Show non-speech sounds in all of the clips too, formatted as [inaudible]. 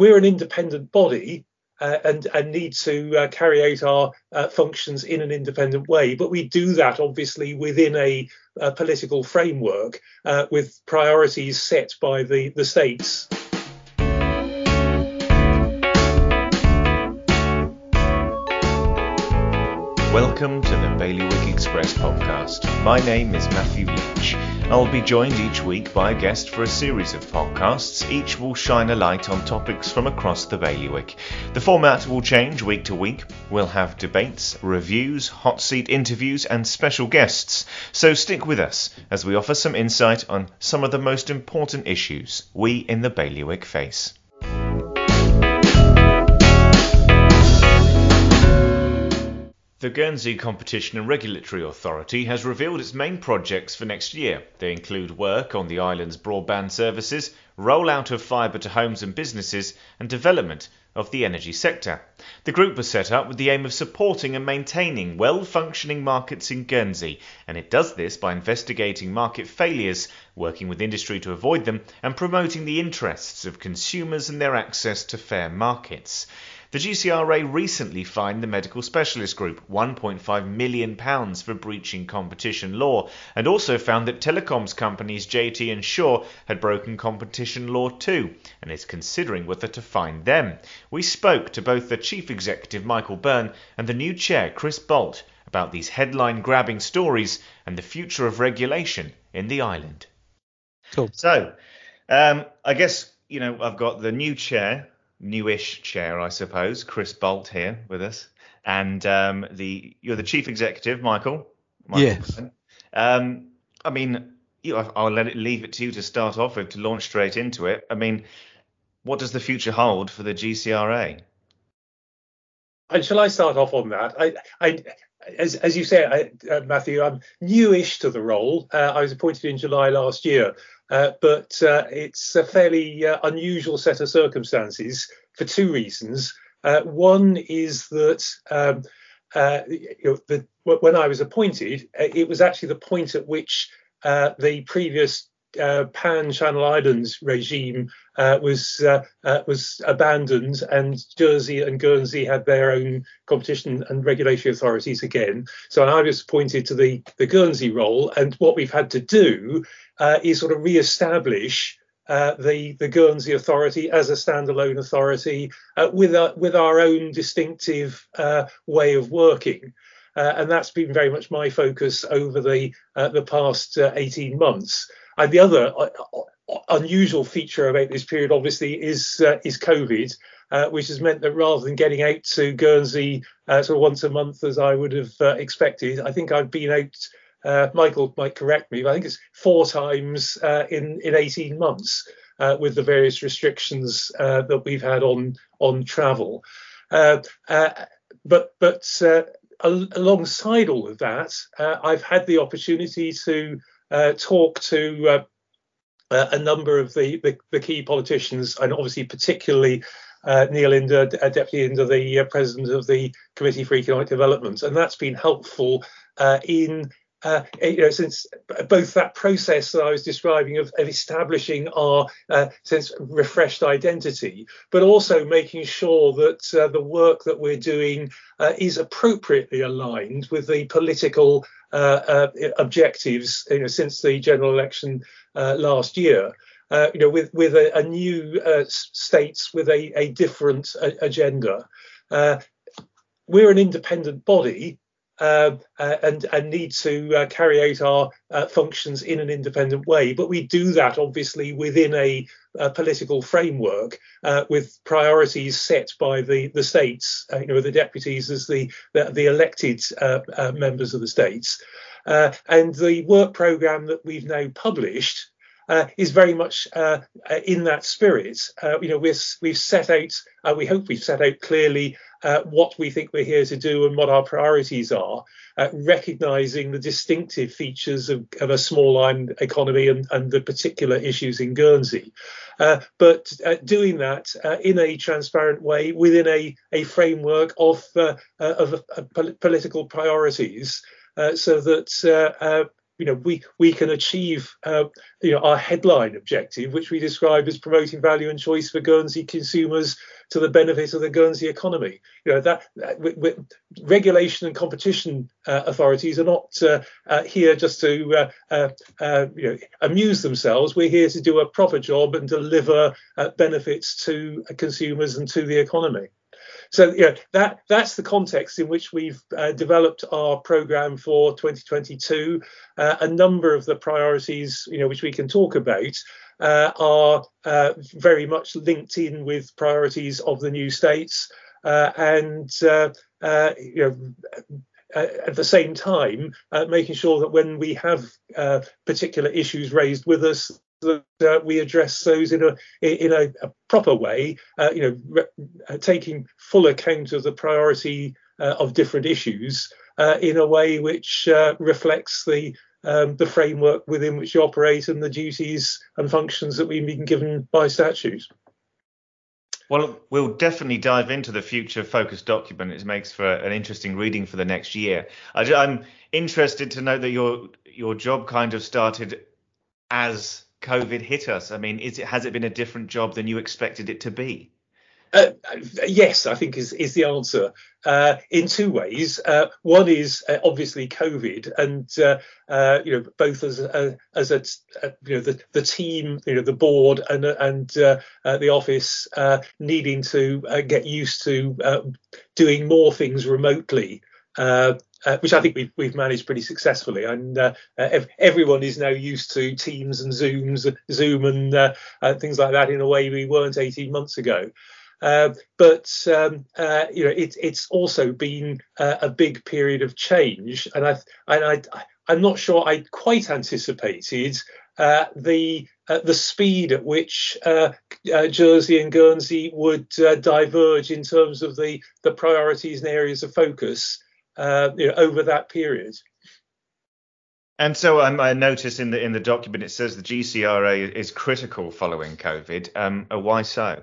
we're an independent body uh, and, and need to uh, carry out our uh, functions in an independent way. But we do that obviously within a, a political framework uh, with priorities set by the, the states. Welcome to the Bailiwick Express podcast. My name is Matthew Leach. I'll be joined each week by a guest for a series of podcasts. Each will shine a light on topics from across the bailiwick. The format will change week to week. We'll have debates, reviews, hot seat interviews, and special guests. So stick with us as we offer some insight on some of the most important issues we in the bailiwick face. The Guernsey Competition and Regulatory Authority has revealed its main projects for next year. They include work on the island's broadband services, rollout of fibre to homes and businesses, and development of the energy sector. The group was set up with the aim of supporting and maintaining well functioning markets in Guernsey, and it does this by investigating market failures, working with industry to avoid them, and promoting the interests of consumers and their access to fair markets. The GCRA recently fined the Medical Specialist Group £1.5 million for breaching competition law and also found that telecoms companies JT and Sure had broken competition law too and is considering whether to fine them. We spoke to both the Chief Executive Michael Byrne and the new Chair Chris Bolt about these headline grabbing stories and the future of regulation in the island. Cool. So, um, I guess, you know, I've got the new chair newish chair, I suppose. Chris Bolt here with us, and um, the you're the chief executive, Michael. Michael yes. Um, I mean, you I'll let it leave it to you to start off with to launch straight into it. I mean, what does the future hold for the GCRA? And shall I start off on that? I, I as, as you say, I, uh, Matthew, I'm newish to the role. Uh, I was appointed in July last year, uh, but uh, it's a fairly uh, unusual set of circumstances for two reasons. Uh, one is that um, you know, the, when I was appointed, it was actually the point at which the previous uh, Pan Channel Islands regime uh, was uh, uh, was abandoned, and Jersey and Guernsey had their own competition and regulatory authorities again. So I was appointed to the the Guernsey role, and what we've had to do uh, is sort of re-establish. Uh, the the Guernsey Authority as a standalone authority with a, with our own distinctive way of working. Uh, and that's been very much my focus over the uh, the past uh, 18 months. And the other uh, uh, unusual feature about this period, obviously, is uh, is COVID, uh, which has meant that rather than getting out to Guernsey uh, sort of once a month as I would have uh, expected, I think I've been out. Michael might correct me, but I think it's four times in in 18 months with the various restrictions that we've had on on travel. but but alongside all of that, I've had the opportunity to uh, talk to uh, uh, a number of the, the, the, key politicians, and obviously particularly uh, Neil Inder, Deputy Inder, the President of the Committee for Economic Development, and that's been helpful in uh, you know, since both that process that I was describing of, of establishing our uh, sense refreshed identity, but also making sure that uh, the work that we're doing uh, is appropriately aligned with the political uh, uh, objectives. You know, since the general election last year. you know, with with a, a new states with a, a different agenda. we're an independent body, uh, uh, and, and need to uh, carry out our uh, functions in an independent way. But we do that obviously within a, a political framework uh, with priorities set by the, the states, uh, you know, the deputies as the, the, the elected members of the states. and the work programme that we've now published uh, is very much uh, in that spirit. Uh, you know, we have set out, we hope we've set out clearly uh, what we think we're here to do and what our priorities are, uh, recognizing the distinctive features of, of a small island economy and, and, the particular issues in Guernsey. Uh, but uh, doing that uh, in a transparent way within a, a framework of, uh, of political priorities so that you know we we can achieve uh, you know our headline objective, which we describe as promoting value and choice for Guernsey consumers to the benefit of the Guernsey economy. You know that, that regulation and competition uh, authorities are not uh, uh, here just to uh, uh, you know amuse themselves. We're here to do a proper job and deliver benefits to consumers and to the economy. So yeah, that that's the context in which we've uh, developed our program for 2022. Uh, a number of the priorities, you know, which we can talk about, uh, are uh, very much linked in with priorities of the new states, uh, and uh, you know. at the same time, making sure that when we have particular issues raised with us, that uh, we address those in a in a, a proper way, uh, you know, re- uh, taking full account of the priority uh, of different issues uh, in a way which reflects the um, the framework within which you operate and the duties and functions that we've been given by statutes. Well, we'll definitely dive into the future focus document. It makes for an interesting reading for the next year. I, am interested to know that your your job kind of started as COVID hit us? I mean, is it has it been a different job than you expected it to be? Uh, yes, I think is is the answer uh, in two ways. Uh, one is uh, obviously COVID, and uh, uh, you know both as a, as a, you know the, the team, you know the board and and the office needing to get used to doing more things remotely. Uh, uh, which I think we've, we've managed pretty successfully. And uh, uh everyone is now used to Teams and Zooms, Zoom and uh, uh, things like that in a way we weren't 18 months ago. but um, you know, it, it's also been a big period of change, and I, and I, I'm not sure I quite anticipated uh, the uh, the speed at which uh, Jersey and Guernsey would diverge in terms of the the priorities and areas of focus uh, you know, over that period. And so um, I notice in the in the document it says the GCRA is critical following COVID. Um, uh, why so?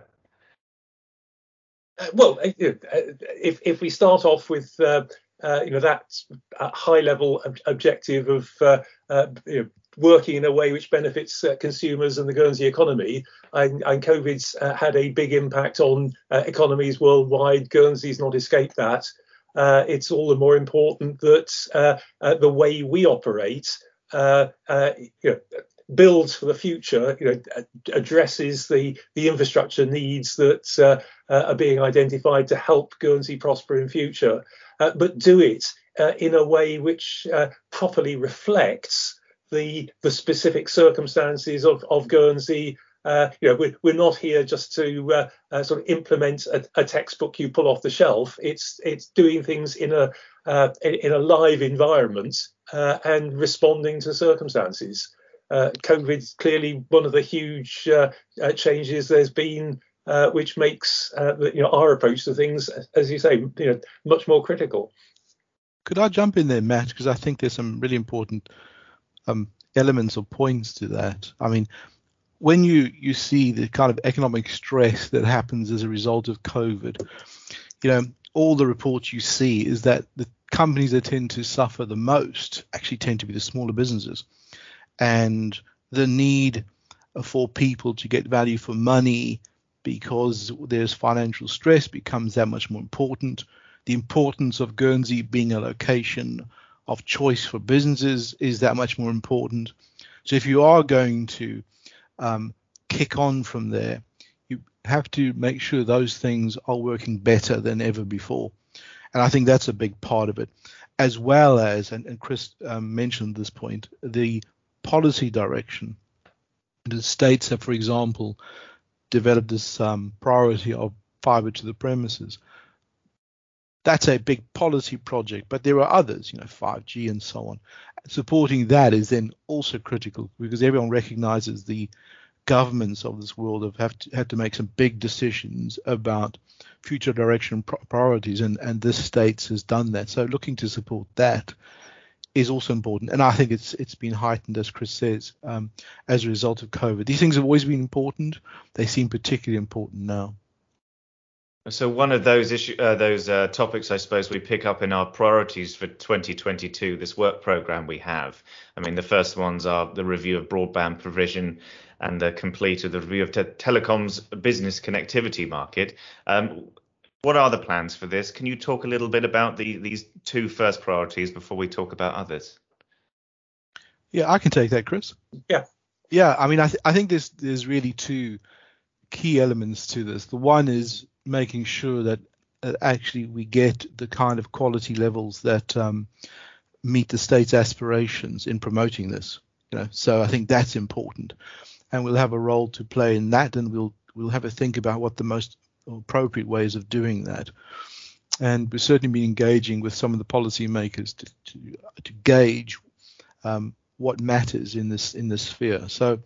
Uh, well, uh, if if we start off with uh, uh, you know that high level ob- objective of you know, working in a way which benefits consumers and the Guernsey economy, and, and COVID's had a big impact on economies worldwide. Guernsey's not escaped that uh, it's all the more important that uh, uh, the way we operate uh, you know, builds for the future, you know, addresses the, the infrastructure needs that are being identified to help Guernsey prosper in future, but do it in a way which properly reflects the the specific circumstances of, of Guernsey uh, you know, we're, we're not here just to uh, uh, sort of implement a, a, textbook you pull off the shelf. It's it's doing things in a uh, in a live environment uh, and responding to circumstances. Uh, COVID is clearly one of the huge changes there's been, which makes you know our approach to things, as you say, you know, much more critical. Could I jump in there, Matt? Because I think there's some really important um, elements or points to that. I mean, when you you see the kind of economic stress that happens as a result of COVID, you know, all the reports you see is that the companies that tend to suffer the most actually tend to be the smaller businesses, and the need for people to get value for money because there's financial stress becomes that much more important. The importance of Guernsey being a location of choice for businesses is that much more important. So if you are going to um, kick on from there, you have to make sure those things are working better than ever before. And I think that's a big part of it, as well as, and, and Chris um, mentioned this point, the policy direction. The states have, for example, developed this um, priority of fiber to the premises. That's a big policy project, but there are others, you know, 5G and so on. Supporting that is then also critical because everyone recognizes the governments of this world have, to, had to make some big decisions about future direction priorities, and, and this states has done that. So looking to support that is also important, and I think it's it's been heightened, as Chris says, um, as a result of COVID. These things have always been important; they seem particularly important now. So one of those issue, uh, those uh, topics, I suppose, we pick up in our priorities for 2022. This work program we have. I mean, the first ones are the review of broadband provision and the complete of the review of te- telecoms business connectivity market. Um, what are the plans for this? Can you talk a little bit about the, these two first priorities before we talk about others? Yeah, I can take that, Chris. Yeah. Yeah, I mean, I, th- I think there's there's really two key elements to this. The one is making sure that, that actually we get the kind of quality levels that um, meet the state's aspirations in promoting this. You know, so I think that's important, and we'll have a role to play in that, and we'll we'll have a think about what the most appropriate ways of doing that. And we've certainly been engaging with some of the policymakers to to, to gauge um, what matters in this in this sphere. So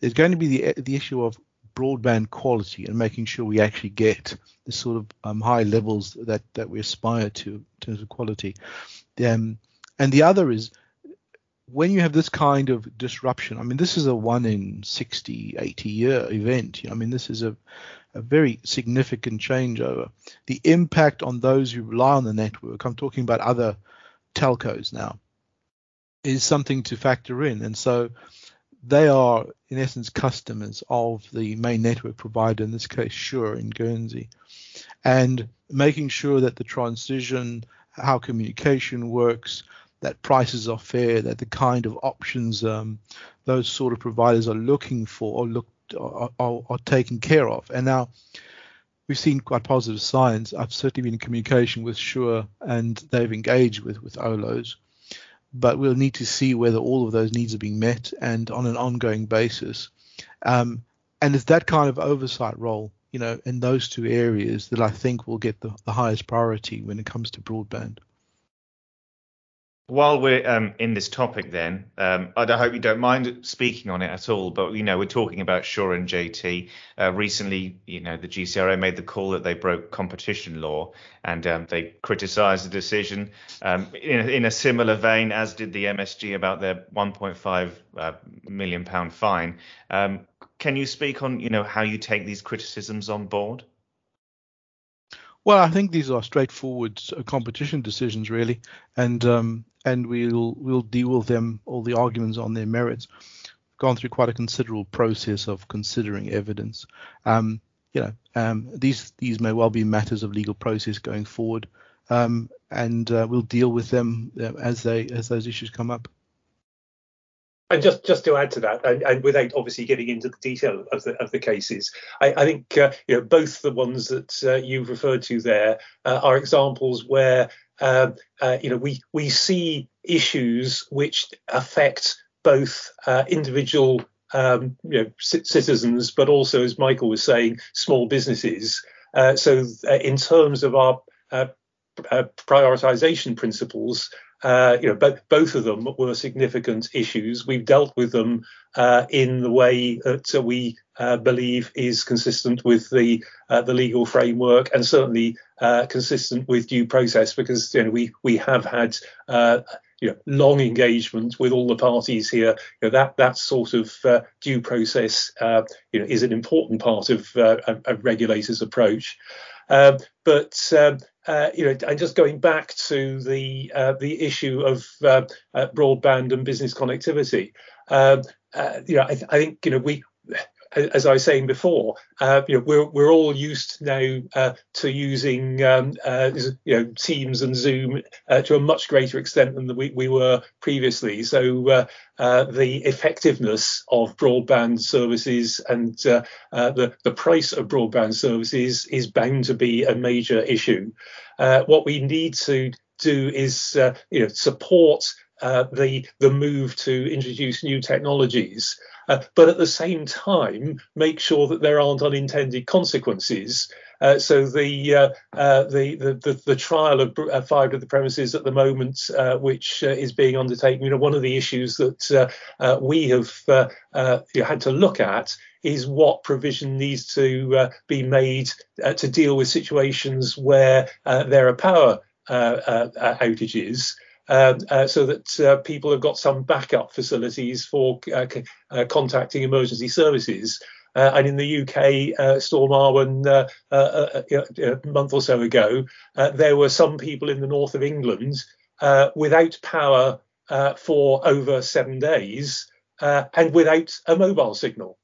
there's going to be the the issue of broadband quality and making sure we actually get the sort of um, high levels that that we aspire to in terms of quality. Um, and the other is when you have this kind of disruption. I mean, this is a one in 60, 80 year event. I mean, this is a a very significant changeover. The impact on those who rely on the network, I'm talking about other telcos now, is something to factor in. And so they are, in essence, customers of the main network provider, in this case, Sure in Guernsey, and making sure that the transition, how communication works, that prices are fair, that the kind of options um, those sort of providers are looking for or are, are, are, taken care of. And now we've seen quite positive signs. I've certainly been in communication with Sure, and they've engaged with with OLOs but we'll need to see whether all of those needs are being met and on an ongoing basis. Um, and it's that kind of oversight role, you know, in those two areas that I think will get the, the highest priority when it comes to broadband. While we're um, in this topic, then um, I hope you don't mind speaking on it at all. But you know, we're talking about Sure and JT. Uh, recently, you know, the GCRA made the call that they broke competition law, and um, they criticised the decision um, in, in, a similar vein as did the MSG about their 1.5 uh, million pound fine. Um, can you speak on, you know, how you take these criticisms on board? Well, I think these are straightforward uh, competition decisions, really, and um, and we'll we'll deal with them all the arguments on their merits. We've gone through quite a considerable process of considering evidence. Um, you know, um, these these may well be matters of legal process going forward, um, and uh, we'll deal with them uh, as they as those issues come up. And just just to add to that, and, and, without obviously getting into the detail of the of the cases, I, I think uh, you know both the ones that uh, you've referred to there uh, are examples where um, uh, you know we we see issues which affect both uh, individual um, you know c- citizens, but also, as Michael was saying, small businesses. Uh, so in terms of our prioritization principles, uh, you know, both both of them were significant issues. We've dealt with them uh, in the way that we uh, believe is consistent with the uh, the legal framework and certainly uh, consistent with due process, because you know we we have had uh, you know long engagement with all the parties here. You know, that that sort of due process you know is an important part of a regulators' approach. Um, but um, uh, you know, and just going back to the uh, the issue of uh, uh broadband and business connectivity, um, uh, you know, I, I, think you know we as I was saying before, uh, you know, we're we're all used now uh, to using um, uh, you know Teams and Zoom uh, to a much greater extent than we, we were previously. So uh, uh, the effectiveness of broadband services and the the price of broadband services is bound to be a major issue. what we need to do is you know support the the move to introduce new technologies uh, but at the same time make sure that there aren't unintended consequences. Uh, so the, uh, uh the, the, the the trial of uh, fibre to the premises at the moment, uh, which is being undertaken, you know, one of the issues that we have had to look at is what provision needs to be made to deal with situations where there are power outages um, uh, so that uh, people have got some backup facilities for uh, uh contacting emergency services. Uh, and in the UK, uh, Storm Arwen uh, uh, a month or so ago, there were some people in the north of England without power for over seven days and without a mobile signal.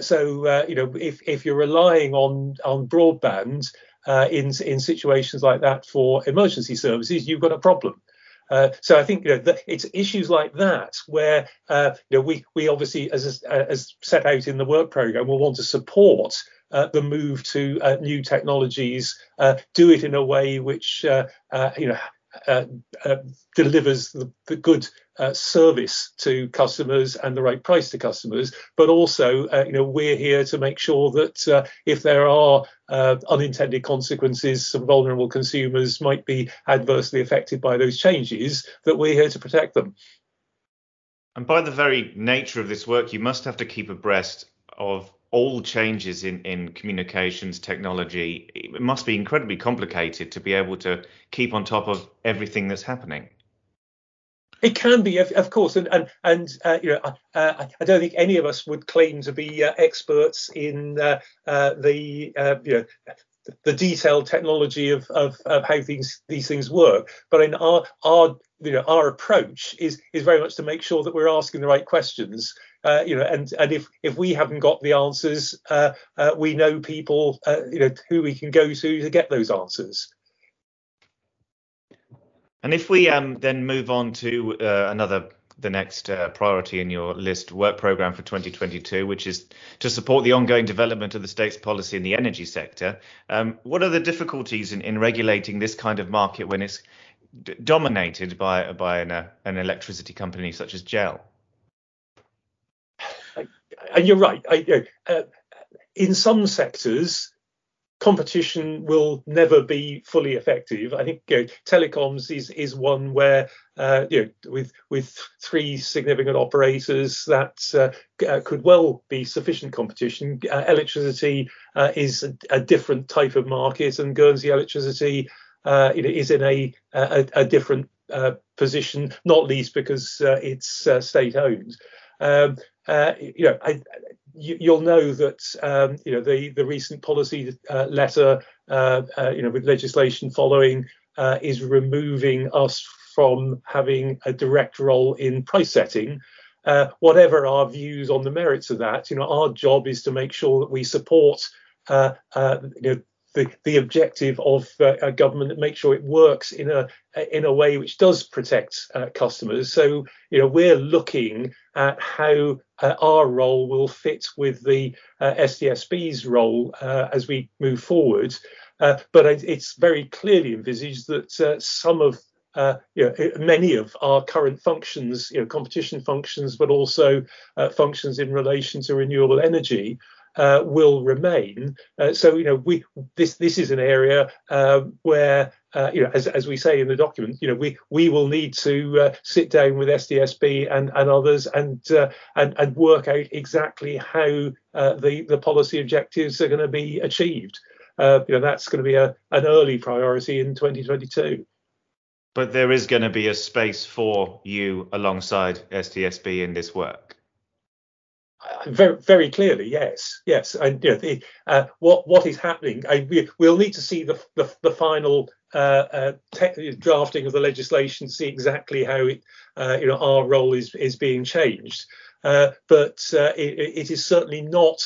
so, you know, if, if you're relying on, on broadband in, in situations like that for emergency services, you've got a problem. Uh, so I think you know, the, it's issues like that where uh, you know, we we obviously, as as set out in the work program, will want to support uh, the move to uh, new technologies, uh, do it in a way which uh, you know uh, uh, delivers the, the good uh, service to customers and the right price to customers, but also, uh, you know, we're here to make sure that uh, if there are unintended consequences, some vulnerable consumers might be adversely affected by those changes, that we're here to protect them. And by the very nature of this work, you must have to keep abreast of all changes in, in communications technology, it must be incredibly complicated to be able to keep on top of everything that's happening. It can be, of, of course, and and, and uh, you know, uh, I don't think any of us would claim to be uh, experts in uh, uh, the uh, you know the detailed technology of, of, of how these these things work. But in our our you know our approach is is very much to make sure that we're asking the right questions. Uh, you know, and and if if we haven't got the answers, uh, uh, we know people uh, you know who we can go to to get those answers. And if we um, then move on to uh, another the next uh, priority in your list work program for 2022, which is to support the ongoing development of the state's policy in the energy sector. Um, what are the difficulties in, in, regulating this kind of market when it's d- dominated by by an, uh, an electricity company such as GEL? And you're right. I, uh, in some sectors, competition will never be fully effective. I think you know, telecoms is is one where uh, you know with with three significant operators that uh, uh could well be sufficient competition. Uh, electricity uh, is a, a, different type of market, and Guernsey electricity uh, is in a a, a different position, not least because it's state owned. Um, you know, I, you, will know that um, you know the the recent policy uh, letter, uh, uh, you know, with legislation following, uh, is removing us from having a direct role in price setting. Uh, whatever our views on the merits of that, you know, our job is to make sure that we support uh, you know, the, the objective of a government that make sure it works in a in a way which does protect customers. So you know we're looking at how uh, our role will fit with the uh, STSB's role uh, as we move forward. Uh, but it's very clearly envisaged that some of uh, you know, many of our current functions, you know, competition functions, but also uh, functions in relation to renewable energy, uh, will remain. Uh, so you know we this this is an area uh, where uh, you know as, as we say in the document you know we we will need to uh, sit down with STSB and and others and uh, and and work out exactly how the the policy objectives are going to be achieved. you know that's going to be a an early priority in 2022. But there is going to be a space for you alongside STSB in this work very, very clearly, yes, yes. And you know, the, uh, what what is happening? I, we, will need to see the the, the final uh, uh, te- drafting of the legislation, to see exactly how it, uh, you know, our role is is being changed. Uh, but uh, it, it is certainly not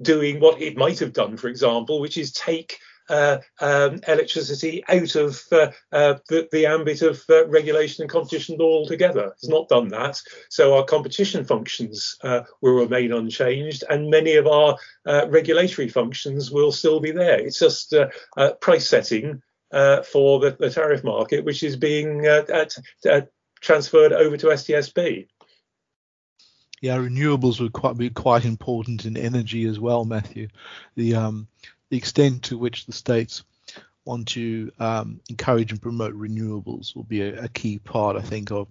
doing what it might have done, for example, which is take uh, um, electricity out of uh, uh, the, the, ambit of uh, regulation and competition altogether. It's not done that. So our competition functions uh, will remain unchanged, and many of our regulatory functions will still be there. It's just price setting for the, the, tariff market, which is being at, transferred over to STSB. Yeah, renewables would quite be quite important in energy as well, Matthew. The um, the extent to which the states want to um, encourage and promote renewables will be a, a, key part, I think, of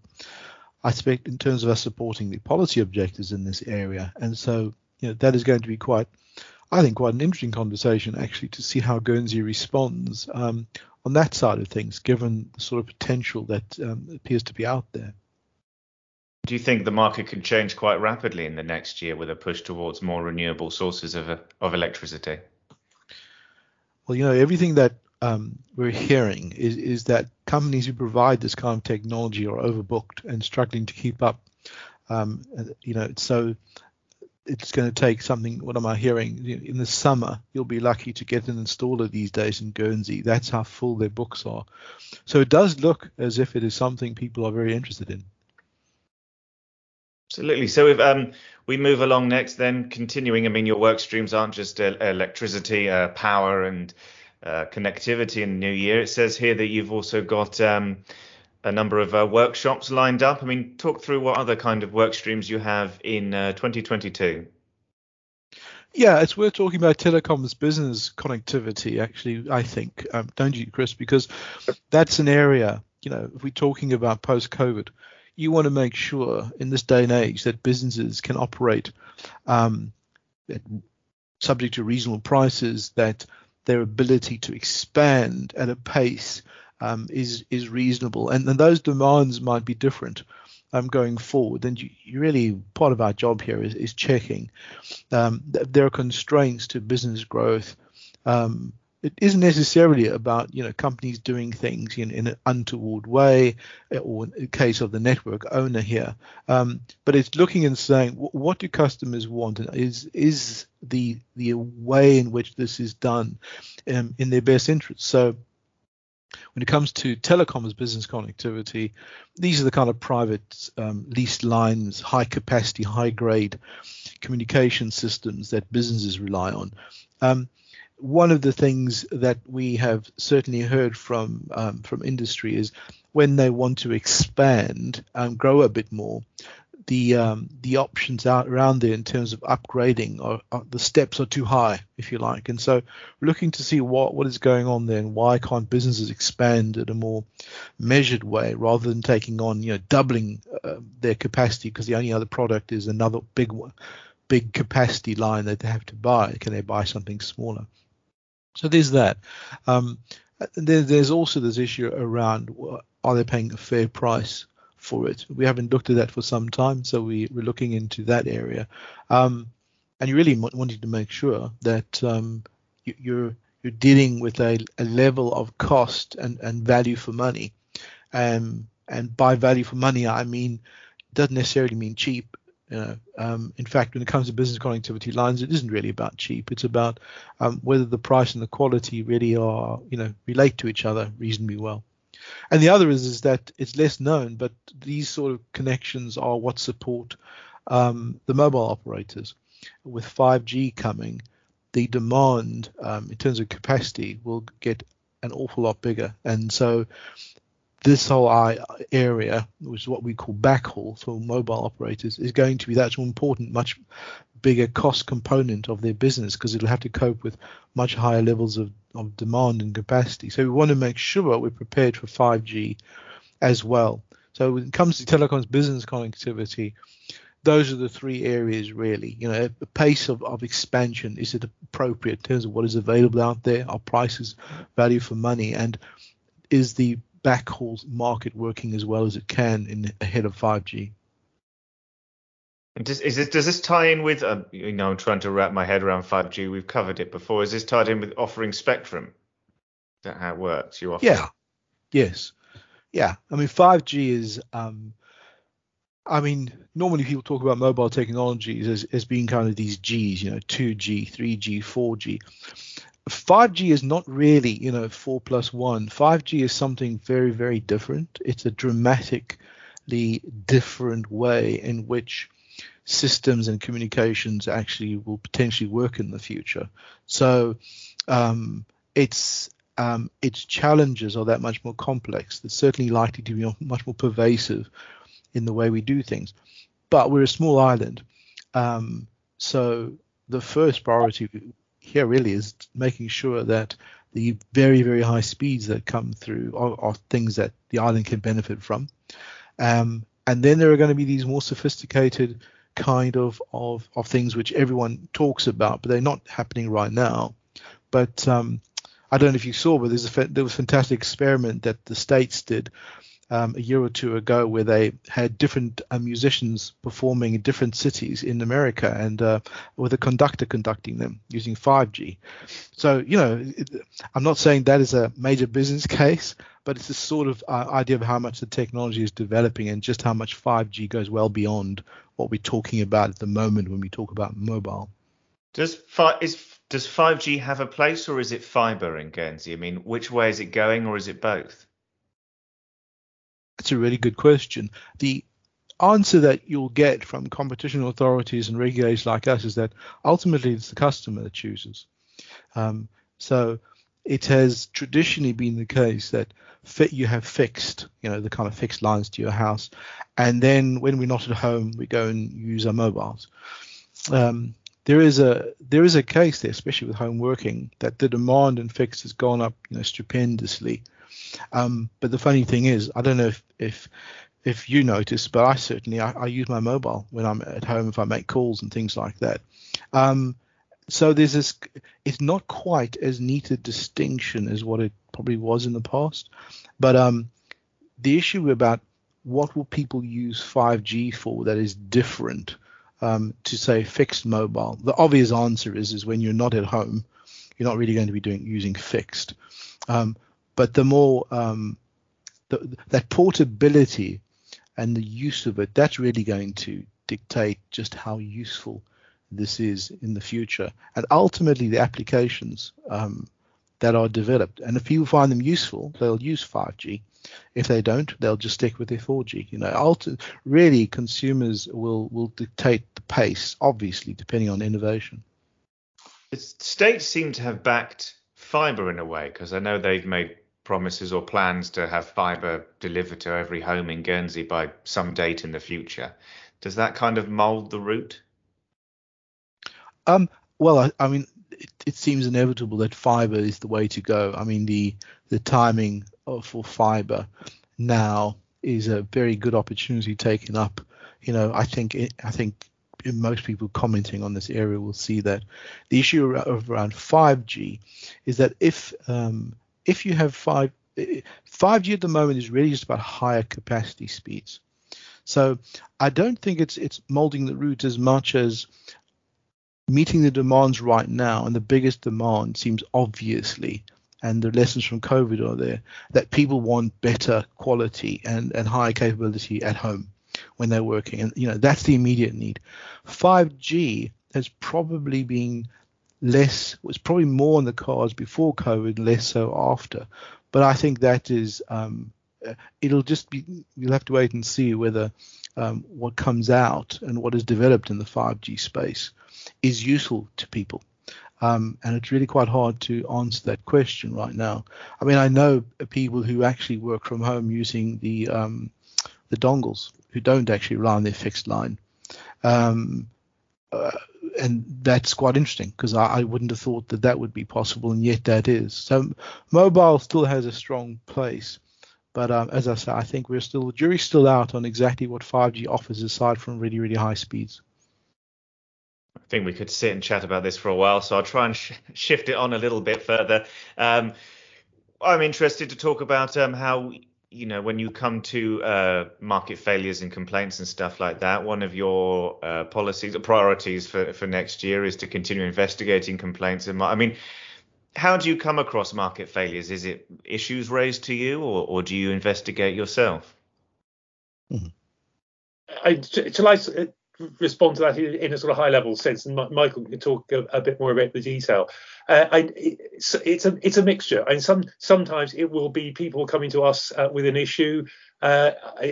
I expect in terms of us supporting the policy objectives in this area. And so, you know, that is going to be quite, I think, quite an interesting conversation actually to see how Guernsey responds um, on that side of things, given the sort of potential that um, appears to be out there. Do you think the market can change quite rapidly in the next year with a push towards more renewable sources of, of electricity? Well, you know, everything that um, we're hearing is, is that companies who provide this kind of technology are overbooked and struggling to keep up. Um, you know, so it's going to take something. What am I hearing? In the summer, you'll be lucky to get an installer these days in Guernsey. That's how full their books are. So it does look as if it is something people are very interested in. Absolutely. So if um, we move along next, then continuing. I mean, your work streams aren't just uh, electricity, uh, power, and uh, connectivity in the new year. It says here that you've also got um, a number of uh, workshops lined up. I mean, talk through what other kind of work streams you have in uh, 2022. Yeah, it's worth talking about telecoms business connectivity, actually, I think, um, don't you, Chris? Because that's an area, you know, if we're talking about post COVID, you want to make sure in this day and age that businesses can operate um, subject to reasonable prices, that their ability to expand at a pace um, is is reasonable, and, those demands might be different um, going forward. And you, you, really part of our job here is, is checking um, that there are constraints to business growth. Um, it isn't necessarily about you know companies doing things in, in an untoward way, eh, or in the case of the network owner here, um, but it's looking and saying what do customers want, and is is the the way in which this is done um, in their best interest. So when it comes to telecoms business connectivity, these are the kind of private um, leased lines, high capacity, high grade communication systems that businesses rely on. Um, one of the things that we have certainly heard from um, from industry is when they want to expand and grow a bit more, the um, the options out around there in terms of upgrading are, the steps are too high, if you like. And so looking to see what what is going on there and why can't businesses expand at a more measured way rather than taking on you know doubling uh, their capacity because the only other product is another big one, big capacity line that they have to buy. Can they buy something smaller? So there's that. Um, there, there's also this issue around are they paying a fair price for it. We haven't looked at that for some time, so we, we're looking into that area. Um, and you really wanted to make sure that um, you, you're you're dealing with a, a level of cost and, and value for money. Um, and by value for money, I mean doesn't necessarily mean cheap. You know, um, in fact, when it comes to business connectivity lines, it isn't really about cheap. It's about um, whether the price and the quality really are, you know, relate to each other reasonably well. And the other is is that it's less known, but these sort of connections are what support um, the mobile operators. With 5G coming, the demand um, in terms of capacity will get an awful lot bigger, and so this whole area, which is what we call backhaul for mobile operators, is going to be that important, much bigger cost component of their business because it'll have to cope with much higher levels of, of demand and capacity. So we want to make sure we're prepared for 5G as well. So when it comes to telecoms business connectivity, those are the three areas really. You know, the pace of, of expansion is it appropriate in terms of what is available out there, our prices, value for money, and is the backhaul market working as well as it can in ahead of 5G? Does, does this tie in with, uh, you know, I'm trying to wrap my head around 5G. We've covered it before. Is this tied in with offering spectrum? Is that how it works? You offer? Yeah. Yes. Yeah. I mean, 5G is, um, I mean, normally people talk about mobile technologies as, as being kind of these G's, you know, 2G, 3G, 4G. 5G is not really, you know, 4 plus 1. 5G is something very, very different. It's a dramatically different way in which systems and communications actually will potentially work in the future. So um, its um, its challenges are that much more complex. It's certainly likely to be [laughs] much more pervasive in the way we do things. But we're a small island, um, so the first priority here really is making sure that the very very high speeds that come through are, are things that the island can benefit from. Um, and then there are going to be these more sophisticated kind of, of, of things which everyone talks about, but they're not happening right now. But um, I don't know if you saw, but a there was a fantastic experiment that the states did um, a year or two ago where they had different uh, musicians performing in different cities in America and uh, with a conductor conducting them using 5G. So, you know, it, I'm not saying that is a major business [laughs] case, but it's a sort of uh, idea of how much the technology is developing and just how much 5G goes well beyond what we're talking about at the moment when we talk about mobile. Does fi- is does 5G have a place or is it fiber in Guernsey? I mean, which way is it going or is it both? That's a really good question. The answer that you'll get from competition authorities and regulators like us is that ultimately it's the customer that chooses. Um, so it has traditionally been the case that you have fixed, you know, the kind of fixed lines to your house, and then when we're not at home, we go and use our mobiles. Um, there is a there is a case there, especially with home working, that the demand in fixed has gone up, you know, stupendously. Um, but the funny thing is, I don't know if if if you notice, but I certainly I, I, use my mobile when I'm at home if I make calls and things like that. Um, so there's this. It's not quite as neat a distinction as what it probably was in the past, but um, the issue about what will people use 5G for that is different um, to say fixed mobile. The obvious answer is is when you're not at home, you're not really going to be doing using fixed. Um, but the more um, the, that portability and the use of it, that's really going to dictate just how useful this is in the future, and ultimately the applications um, that are developed. And if people find them useful, they'll use 5G. If they don't, they'll just stick with their 4G. You know, really, consumers will will dictate the pace, obviously, depending on innovation. The states seem to have backed fiber in a way because I know they've made promises or plans to have fiber delivered to every home in Guernsey by some date in the future. Does that kind of mold the route? Um, well, I, I mean, it, it, seems inevitable that fiber is the way to go. I mean, the the timing of, for fiber now is a very good opportunity taken up. You know, I think it, I think most people commenting on this area will see that the issue of around 5G is that if um, if you have five 5G at the moment is really just about higher capacity speeds. So I don't think it's it's molding the route as much as meeting the demands right now, and the biggest demand seems obviously, and the lessons from COVID are there, that people want better quality and, and higher capability at home when they're working. And you know, that's the immediate need. 5G has probably been less was probably more in the cards before COVID, less so after. But I think that is um, uh, it'll just be you'll have to wait and see whether um, what comes out and what is developed in the 5G space is useful to people. Um, and it's really quite hard to answer that question right now. I mean, I know people who actually work from home using the um, the dongles who don't actually rely on their fixed line. Um, uh, and that's quite interesting because I, I, wouldn't have thought that that would be possible, and yet that is. So mobile still has a strong place, but um, as I say, I think we're still the jury's still out on exactly what 5G offers aside from really really high speeds. I think we could sit and chat about this for a while, so I'll try and sh- shift it on a little bit further. Um, I'm interested to talk about um, how you know, when you come to uh, market failures and complaints and stuff like that, one of your uh, policies or priorities for, for next year is to continue investigating complaints. And I mean, how do you come across market failures? Is it issues raised to you, or, or do you investigate yourself? Mm-hmm. I, shall I respond to that in a sort of high level sense, and Michael can talk a, a bit more about the detail. Uh, I, it's, it's, a it's a mixture, and some sometimes it will be people coming to us uh, with an issue. Uh,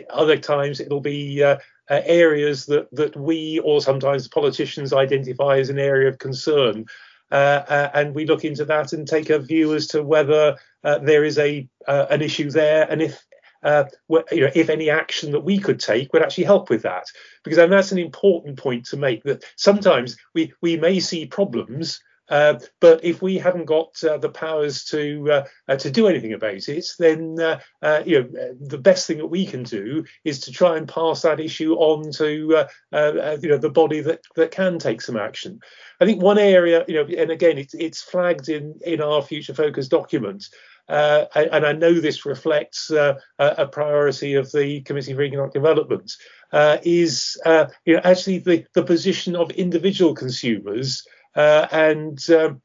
other times it'll be uh, uh, areas that that we or sometimes politicians identify as an area of concern. Uh, and we look into that and take a view as to whether there is a an issue there, and if uh, you know, if any action that we could take would actually help with that. Because that's an important point to make that sometimes we, we may see problems Uh, but if we haven't got uh, the powers to uh, uh to do anything about it, then uh, you know the best thing that we can do is to try and pass that issue on to you know the body that that can take some action. I think one area, you know, and again, it's it's flagged in in our future focus document. Uh, and I know this reflects uh, a priority of the Committee for Economic Development, uh, is you know actually the, the position of individual consumers uh, and um,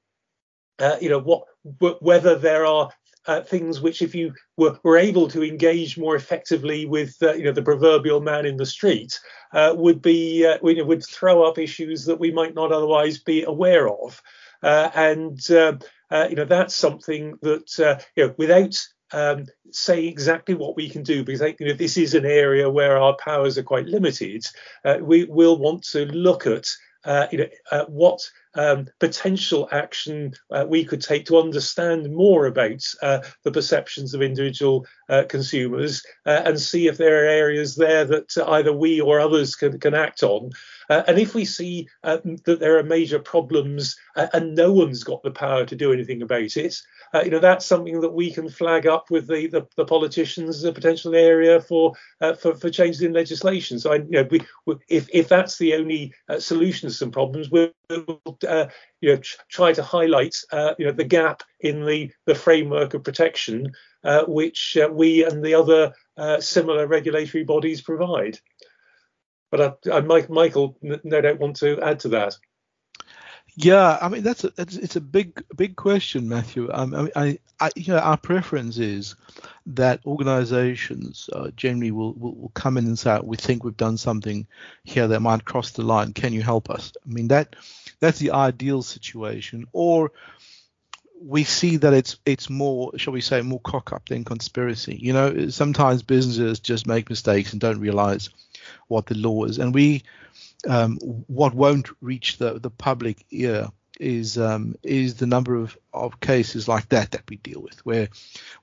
uh, you know what whether there are uh, things which, if you were, were, able to engage more effectively with, uh, you know, the proverbial man in the street, uh, would be uh, would throw up issues that we might not otherwise be aware of, and um, you know that's something that you know without um, say exactly what we can do because I, you know, this is an area where our powers are quite limited. we will want to look at uh, you know, uh, what um, potential action uh, we could take to understand more about uh, the perceptions of individual uh, consumers uh, and see if there are areas there that either we or others can, can act on. and if we see that there are major problems and no one's got the power to do anything about it, uh, you know that's something that we can flag up with the the, the politicians as a potential area for uh, for for changes in legislation. So I, you know, we, if if that's the only uh, solution to some problems, we'll, uh, you know try to highlight uh, you know the gap in the the framework of protection uh, which we and the other similar regulatory bodies provide. But I, I, Michael no doubt want to add to that. Yeah, I mean that's a, it's, it's a big big question, Matthew. Um, I I, I, you know, our preference is that organisations uh, generally will, will, will come in and say, "We think we've done something here that might cross the line. Can you help us?" I mean that that's the ideal situation. Or we see that it's it's more, shall we say, more cock up than conspiracy. You know, sometimes businesses just make mistakes and don't realise what the law is, and we um, what won't reach the, the public ear is um, is the number of, of cases like that that we deal with, where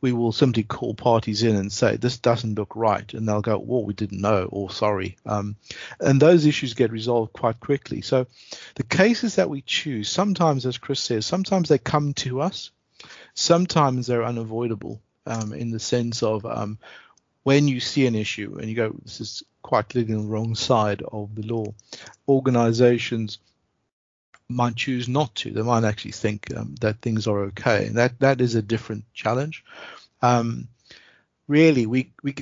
we will simply call parties in and say this doesn't look right, and they'll go, "Well, we didn't know," or "Sorry," um, and those issues get resolved quite quickly. So, the cases that we choose, sometimes, as Chris says, sometimes they come to us, sometimes they're unavoidable um, in the sense of um, when you see an issue and you go, this is quite clearly on the wrong side of the law, organizations might choose not to. They might actually think um, that things are okay. That, that is a different challenge. Um, really, we, we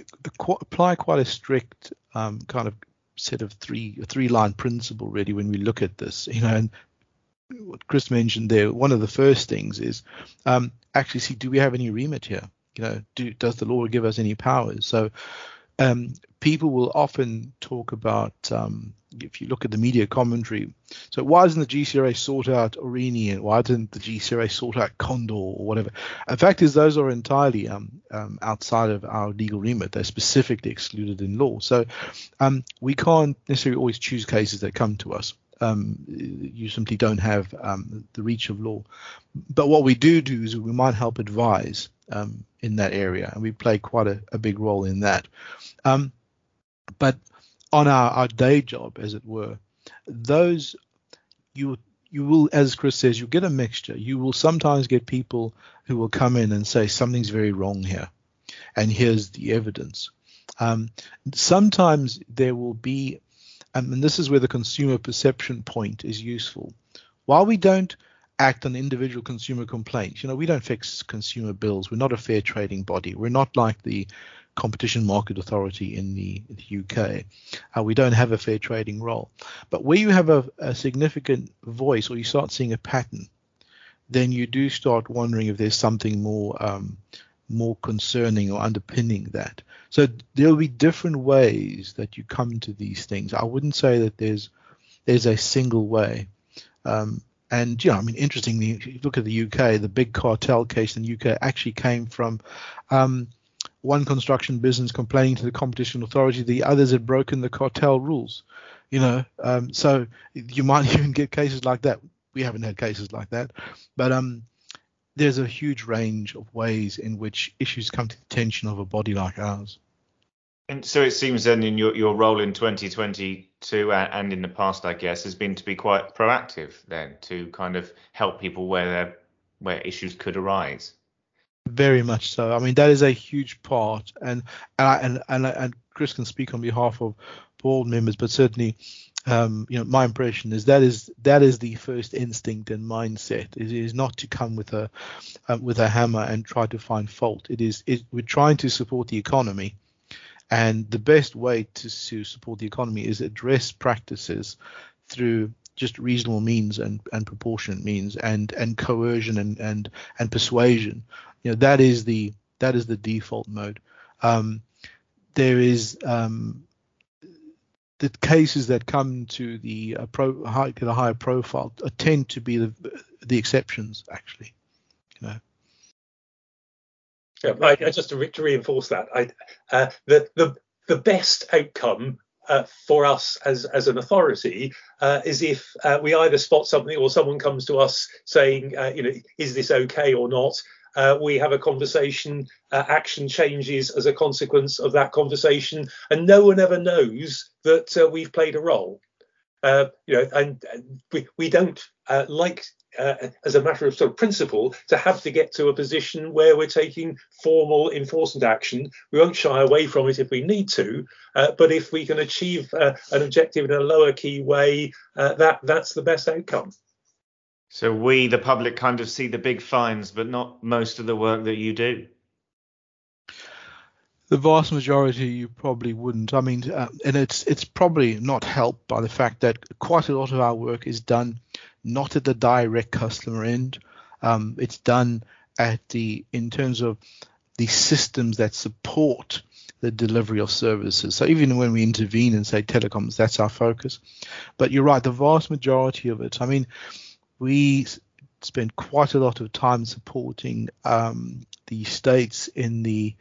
apply quite a strict um, kind of set of three three line principle really when we look at this. You know, and what Chris mentioned there, one of the first things is um, actually see do we have any remit here? you know, do, does the law give us any powers? So um, people will often talk about, um, if you look at the media commentary, so why doesn't the GCRA sort out Aurigny and why didn't the GCRA sort out Condor or whatever? The fact is, those are entirely um, um, outside of our legal remit. They're specifically excluded in law. So um, we can't necessarily always choose cases that come to us. Um, you simply don't have um, the reach of law. But what we do do is we might help advise in that area, and we play quite a, a big role in that. Um, but on our, our day job, as it were, those you you will, as Chris says, you get a mixture. You will sometimes get people who will come in and say something's very wrong here, and here's the evidence. Um, sometimes there will be, and this is where the consumer perception point is useful. While we don't act on individual consumer complaints. You know, we don't fix consumer bills. We're not a fair trading body. We're not like the Competition Market Authority in the, the UK. Uh, we don't have a fair trading role. But where you have a, a significant voice or you start seeing a pattern, then you do start wondering if there's something more um, more concerning or underpinning that. So there'll be different ways that you come to these things. I wouldn't say that there's there's a single way. Um, and know, I mean, interestingly, if you look at the UK, the big cartel case in the UK actually came from um, one construction business complaining to the competition authority the others had broken the cartel rules. You know, um, so you might [laughs] even get cases like that. We haven't had cases like that, but um, there's a huge range of ways in which issues come to the attention of a body like ours. And so it seems then in your, your role in 2022 and in the past, I guess, has been to be quite proactive then to kind of help people where where issues could arise. Very much so. I mean, that is a huge part, and and and and Chris can speak on behalf of board members, but certainly, um, you know, my impression is that is that is the first instinct and mindset. It is not to come with a um, with a hammer and try to find fault. It is it, we're trying to support the economy and the best way to, to support the economy is address practices through just reasonable means and, and proportionate means and, and coercion and, and, and persuasion. You know, that is the that is the default mode. Um, there is um, the cases that come to the uh, pro, high, get a higher profile uh, tend to be the the exceptions actually. You know. Yeah, I, just to, to, reinforce that, I, uh, the, the the best outcome uh, for us as as an authority uh, is if uh, we either spot something or someone comes to us saying, uh, you know, is this okay or not? Uh, we have a conversation, action changes as a consequence of that conversation, and no one ever knows that we've played a role. You know, and, and we, we don't like uh, as a matter of sort of principle, to have to get to a position where we're taking formal enforcement action. We won't shy away from it if we need to, uh, but if we can achieve uh, an objective in a lower key way, uh, that that's the best outcome. So we, the public, kind of see the big fines, but not most of the work that you do. The vast majority you probably wouldn't. I mean, uh, and it's it's probably not helped by the fact that quite a lot of our work is done not at the direct customer end. Um, it's done at the in terms of the systems that support the delivery of services. So even when we intervene and say telecoms, that's our focus. But you're right, the vast majority of it. I mean, we spend quite a lot of time supporting um, the states in the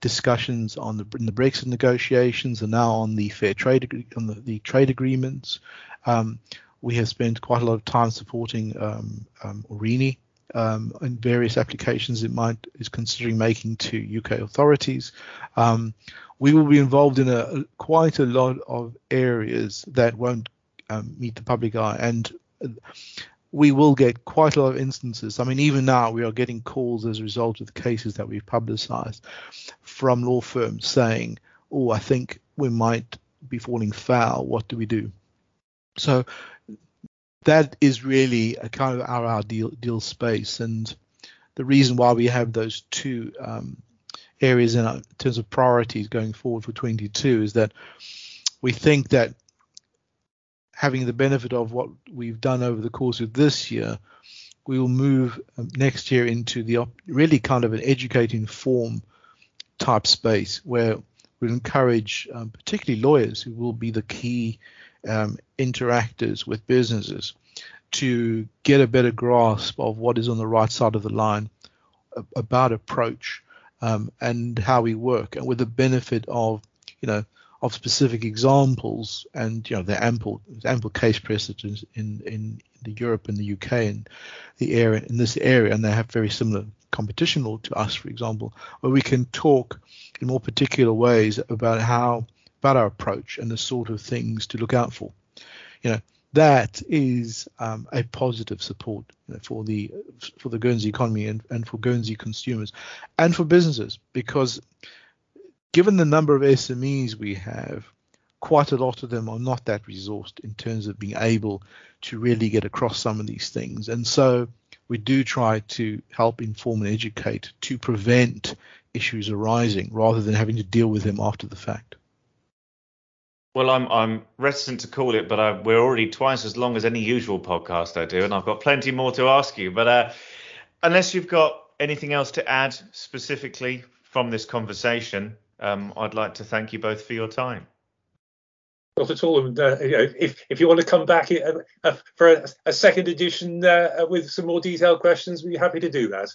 discussions on the, in the Brexit negotiations and now on the fair trade on the, the trade agreements. Um, we have spent quite a lot of time supporting um, um, Aurigny um, in various applications it might is considering making to UK authorities. Um, we will be involved in a quite a lot of areas that won't um, meet the public eye, and we will get quite a lot of instances. I mean, even now we are getting calls as a result of the cases that we've publicised from law firms saying, "Oh, I think we might be falling foul. What do we do?" So that is really a kind of our ideal deal space. And the reason why we have those two um, areas in, our, in terms of priorities going forward for 22 is that we think that having the benefit of what we've done over the course of this year, we will move um, next year into the op- really kind of an educating form type space where we'll encourage um, particularly lawyers who will be the key um, interactors with businesses to get a better grasp of what is on the right side of the line about approach um, and how we work, and with the benefit of you know of specific examples and you know the ample ample case precedents in in the Europe and the UK and the area in this area, and they have very similar competition law to us, for example, where we can talk in more particular ways about how about our approach and the sort of things to look out for. You know, that is um, a positive support you know, for the for the Guernsey economy and, and for Guernsey consumers and for businesses because given the number of SMEs we have, quite a lot of them are not that resourced in terms of being able to really get across some of these things. And so we do try to help inform and educate to prevent issues arising rather than having to deal with them after the fact. Well, I'm I'm reticent to call it, but I, we're already twice as long as any usual podcast I do, and I've got plenty more to ask you. But uh, unless you've got anything else to add specifically from this conversation, um, I'd like to thank you both for your time. Not at all. And uh, you know, if if you want to come back uh, uh, for a, a second edition uh, with some more detailed questions, we're happy to do that.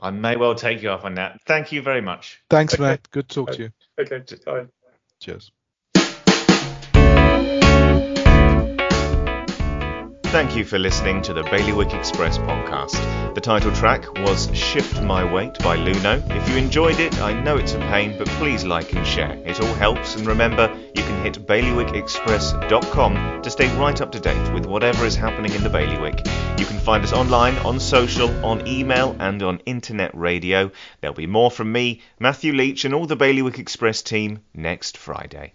I may well take you off on that. Thank you very much. Thanks, okay. Matt. Good to talk okay. to you. Okay. Bye. Cheers. Thank you for listening to the Bailiwick Express podcast. The title track was Shift My Weight by Luno. If you enjoyed it, I know it's a pain, but please like and share. It all helps, and remember, you can hit bailiwickexpress.com to stay right up to date with whatever is happening in the Bailiwick. You can find us online, on social, on email, and on internet radio. There'll be more from me, Matthew Leach, and all the Bailiwick Express team next Friday.